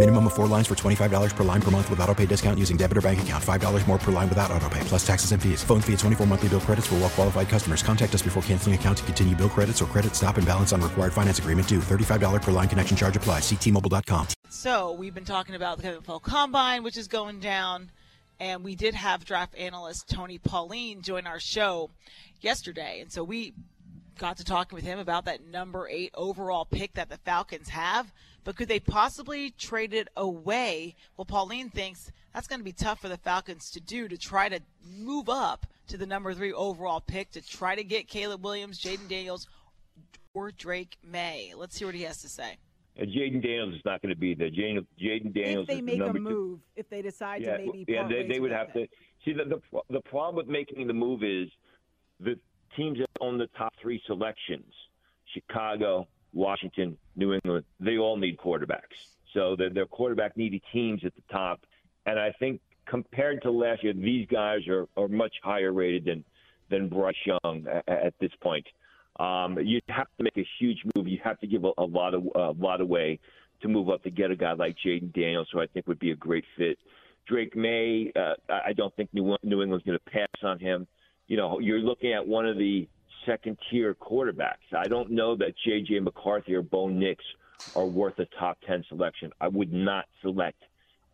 Minimum of four lines for $25 per line per month with auto pay discount using debit or bank account. $5 more per line without auto pay, plus taxes and fees. Phone fee at 24 monthly bill credits for well qualified customers. Contact us before canceling account to continue bill credits or credit stop and balance on required finance agreement due. $35 per line connection charge applies. Ctmobile.com. So we've been talking about the NFL Combine, which is going down, and we did have draft analyst Tony Pauline join our show yesterday, and so we got to talking with him about that number eight overall pick that the Falcons have. But could they possibly trade it away? Well, Pauline thinks that's going to be tough for the Falcons to do to try to move up to the number three overall pick to try to get Caleb Williams, Jayden Daniels, or Drake Maye. Let's see what he has to say. And Jayden Daniels is not going to be there. Jayden, Jayden Daniels if they is make the a move, two. if they decide Yeah, to maybe yeah, they, they would have him. to see the, the the problem with making the move is the teams that own the top three selections: Chicago, Washington, New England. They all need quarterbacks, so they're, they're quarterback needy teams at the top. And I think compared to last year, these guys are, are much higher rated than than Bryce Young at, at this point. Um, you have to make a huge move. You have to give a, a lot of a lot away to move up to get a guy like Jayden Daniels, who I think would be a great fit. Drake Maye, uh, I I don't think New, New England's going to pass on him. You're looking at one of the second tier quarterbacks. I don't know that J.J. McCarthy or Bo Nix are worth a top 10 selection. I would not select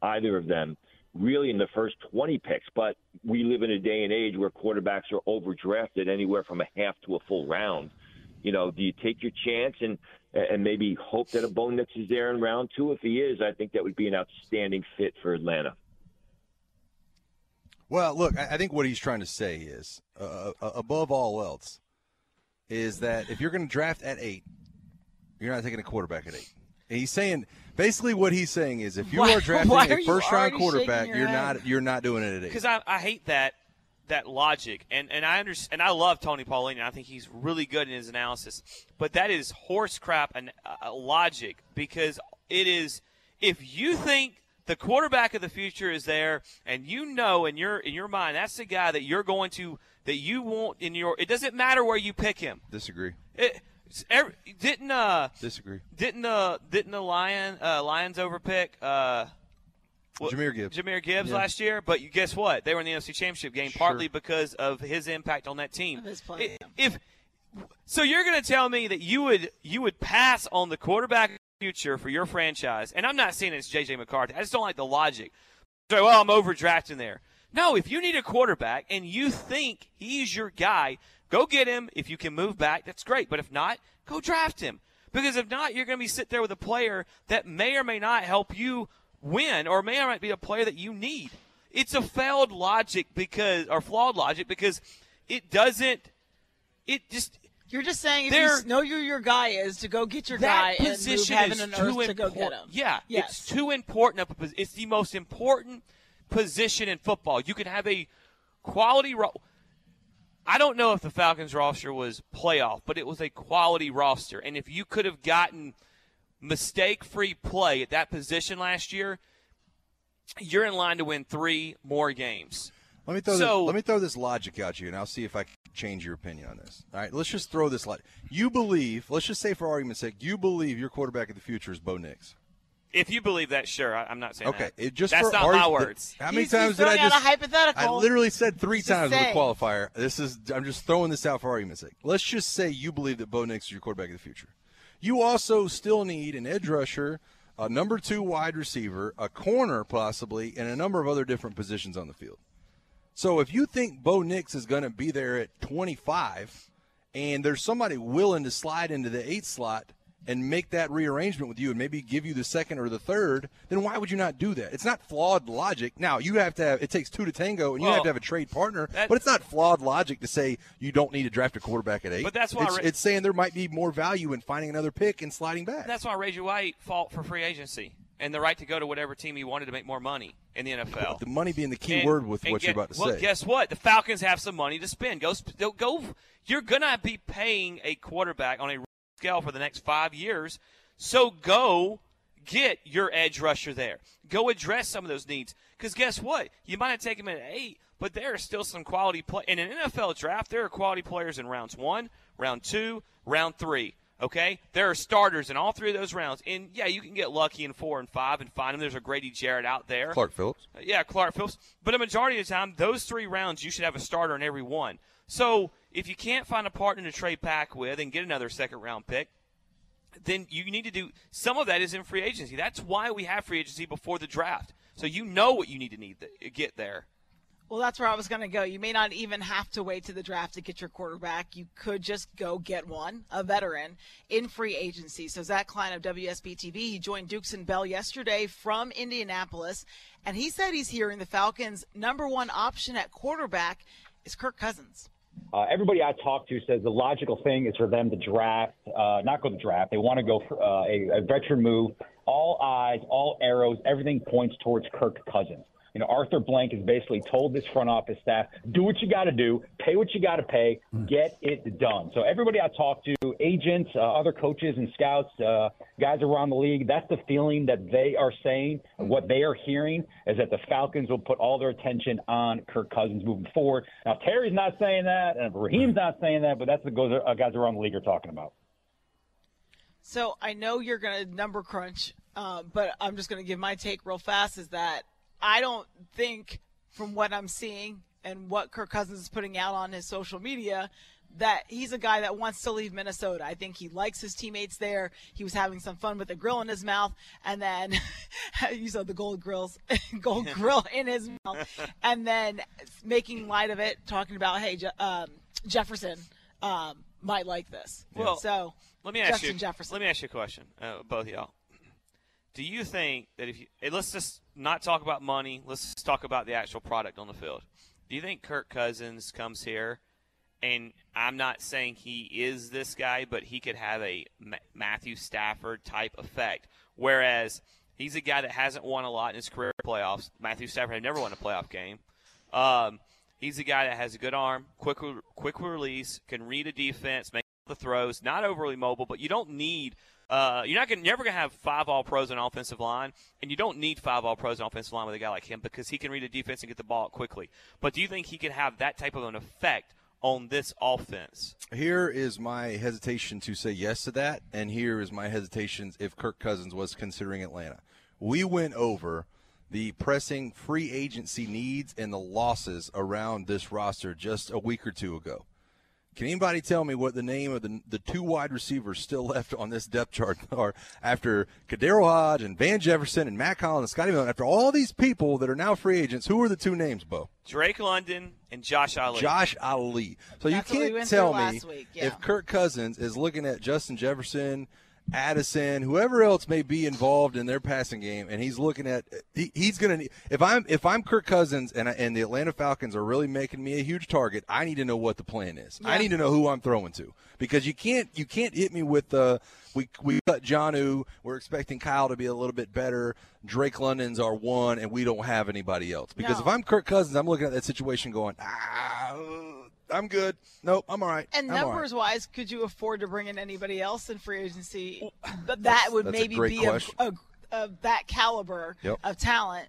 either of them really in the first 20 picks. But we live in a day and age where quarterbacks are overdrafted anywhere from a half to a full round. You know, do you take your chance and and maybe hope that a Bo Nix is there in round two? If he is, I think that would be an outstanding fit for Atlanta. Well, look, I I think what he's trying to say is, uh, uh, above all else, is that if you're going to draft at eight, you're not taking a quarterback at eight. And he's saying basically what he's saying is if you Why- are drafting why a first round quarterback, your you're head? not you're not doing it at eight. because I, I hate that that logic, and and I understand, and I love Tony Pauline, and I think he's really good in his analysis, but that is horse crap and uh, logic because it is if you think the quarterback of the future is there, and you know in your in your mind that's the guy that you're going to that you want in your. It doesn't matter where you pick him. Disagree. It, every, didn't uh Disagree. didn't uh didn't the lion uh, Lions overpick uh what- Jahmyr Gibbs. Jahmyr Gibbs Yeah. last year, but you guess what? They were in the NFC Championship game partly because of his impact on that team. His If so, you're going to tell me that you would you would pass on the quarterback future for your franchise, and I'm not saying it's JJ McCarthy. I just don't like the logic. So, well, I'm overdrafting there. No, if you need a quarterback and you think he's your guy, go get him. If you can move back, that's great. But if not, go draft him. Because if not, you're going to be sitting there with a player that may or may not help you win, or may or might be a player that you need. It's a failed logic because, or flawed logic because it doesn't. It just. You're just saying if There- you know who your guy is to go get your that guy position and move is and too earth to go important. get him. Yeah, Yes. it's too important. Of a pos- It's the most important position in football. You can have a quality ro- I don't know if the Falcons roster was playoff, but it was a quality roster. And if you could have gotten mistake-free play at that position last year, you're in line to win three more games. Let me throw So- this, let me throw this logic out to you, and I'll see if I can change your opinion on this. All right, let's just throw this logic. You believe, let's just say for argument's sake, you believe your quarterback of the future is Bo Nix. If you believe that, sure. I, I'm not saying Okay, that. it just That's for not argu- my words. How many He's- he's times did I throwing out just? a hypothetical. I literally said three just times with a qualifier. This is I'm just throwing this out for argument's sake. Let's just say you believe that Bo Nix is your quarterback of the future. You also still need an edge rusher, a number two wide receiver, a corner possibly, and a number of other different positions on the field. So if you think Bo Nix is going to be there at 25, and there's somebody willing to slide into the eighth slot, and make that rearrangement with you and maybe give you the second or the third, then why would you not do that? It's not flawed logic. Now, you have to have, it takes two to tango, and you Well, have to have a trade partner, but it's not flawed logic to say you don't need to draft a quarterback at eight. But that's why it's, Ra- it's saying there might be more value in finding another pick and sliding back. That's why Reggie White fought for free agency and the right to go to whatever team he wanted to make more money in the NFL. the money being the key And- word with what you're about to say. well, say. guess what? The Falcons have some money to spend. Go, go, go. You're gonna be paying a quarterback on a scale for the next five years. So go get your edge rusher there. Go address some of those needs. Because guess what? You might have taken him at eight, but there are still some quality play in an NFL draft. There are quality players in rounds one, round two, round three. Okay, there are starters in all three of those rounds, and yeah, you can get lucky in four and five and find them. There's a Grady Jarrett out there. Clark Phillips. Uh, yeah, Clark Phillips. But a majority of the time, those three rounds, you should have a starter in every one. So if you can't find a partner to trade back with and get another second round pick, then you need to do some of that is in free agency. That's why we have free agency before the draft. So you know what you need to need to get there. Well, that's where I was going to go. You may not even have to wait to the draft to get your quarterback. You could just go get one, a veteran, in free agency. So Zach Klein of WSB TV, he joined Dukes and Bell yesterday from Indianapolis, and he said he's hearing the Falcons' number one option at quarterback is Kirk Cousins. Uh, everybody I talk to says the logical thing is for them to draft, uh, not go to draft. They want to go for uh, a, a veteran move. All eyes, all arrows, everything points towards Kirk Cousins. You know, Arthur Blank has basically told this front office staff, do what you got to do, pay what you got to pay, get it done. So everybody I talk to, agents, uh, other coaches and scouts, uh, guys around the league, that's the feeling that they are saying. What they are hearing is that the Falcons will put all their attention on Kirk Cousins moving forward. Now Terry's not saying that, and Raheem's not saying that, but that's what goes, uh, guys around the league are talking about. So I know you're going to number crunch, uh, but I'm just going to give my take real fast. Is that I don't think, from what I'm seeing and what Kirk Cousins is putting out on his social media, that he's a guy that wants to leave Minnesota. I think he likes his teammates there. He was having some fun with a grill in his mouth, and then you saw the gold grills, gold grill in his mouth, and then making light of it, talking about, hey, Je- um, Jefferson um, might like this. Well, so Let me ask Justin you. Jefferson. Let me ask you a question, uh, both of y'all. Do you think that if you let's just not talk about money, let's just talk about the actual product on the field. Do you think Kirk Cousins comes here, and I'm not saying he is this guy, but he could have a Matthew Stafford type effect, whereas he's a guy that hasn't won a lot in his career playoffs. Matthew Stafford had never won a playoff game. Um, he's a guy that has a good arm, quick quick release, can read a defense, make the throws, not overly mobile, but you don't need. Uh, you're not gonna, never going to have five all pros on offensive line, and you don't need five all pros on offensive line with a guy like him because he can read a defense and get the ball quickly. But do you think he could have that type of an effect on this offense? Here is my hesitation to say yes to that, and here is my hesitation if Kirk Cousins was considering Atlanta. We went over the pressing free agency needs and the losses around this roster just a week or two ago. Can anybody tell me what the name of the the two wide receivers still left on this depth chart are after KhaDarel Hodge and Van Jefferson and Mack Hollins and Scotty Miller? After all these people that are now free agents, who are the two names, Bo? Drake London and Josh Ali. Josh Ali. So That's you can't went tell me yeah. if Kirk Cousins is looking at Justin Jefferson, Addison, whoever else may be involved in their passing game, and he's looking at he, he's going to. If I'm if I'm Kirk Cousins and I, and the Atlanta Falcons are really making me a huge target, I need to know what the plan is. I need to know who I'm throwing to because you can't you can't hit me with the we we cut Jonnu. We're expecting Kyle to be a little bit better. Drake London's our one, and we don't have anybody else. Because No. if I'm Kirk Cousins, I'm looking at that situation going, ah, I'm good. Nope, I'm all right. And I'm all right. numbers wise, could you afford to bring in anybody else in free agency? But that would that's maybe be a, a, a, that caliber Yep. of talent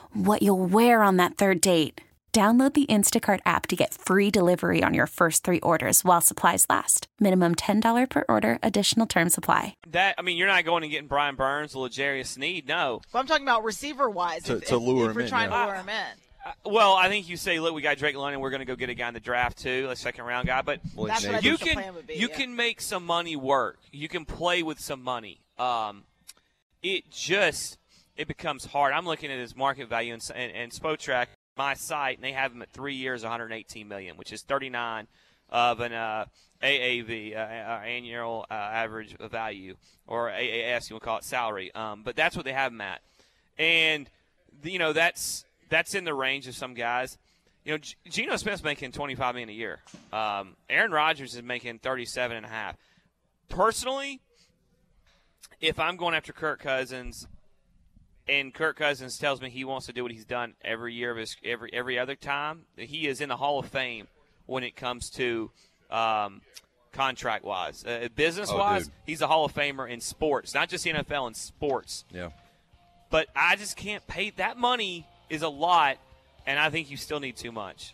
what you'll wear on that third date. Download the Instacart app to get free delivery on your first three orders while supplies last. Minimum $10 per order, additional term supply. That I mean, you're not going and getting Brian Burns or L'Jarius Sneed, no. But I'm talking about receiver wise. To- if, to lure if him we're in, trying yeah. to lure him in. Uh, Well, I think you say, look, we got Drake London. We're going to go get a guy in the draft too, a second round guy. But Blake That's what you can be, you yeah. can make some money work. You can play with some money. Um, it just it becomes hard. I'm looking at his market value and, and, and Spotrac, my site, and they have him at three years, 118 million, which is 39 of an uh, AAV, uh, uh, annual uh, average value, or AAS, you to call it salary. Um, but that's what they have him at, and you know that's that's in the range of some guys. You know, G- Geno Smith's making 25 million a year. Um, Aaron Rodgers is making 37 and a half. Personally, if I'm going after Kirk Cousins, and Kirk Cousins tells me he wants to do what he's done every year of his every every other time, he is in the Hall of Fame when it comes to um, contract wise, uh, business wise. Oh, he's a Hall of Famer in sports, not just the NFL in sports. Yeah. But I just can't pay that money is a lot, and I think you still need too much.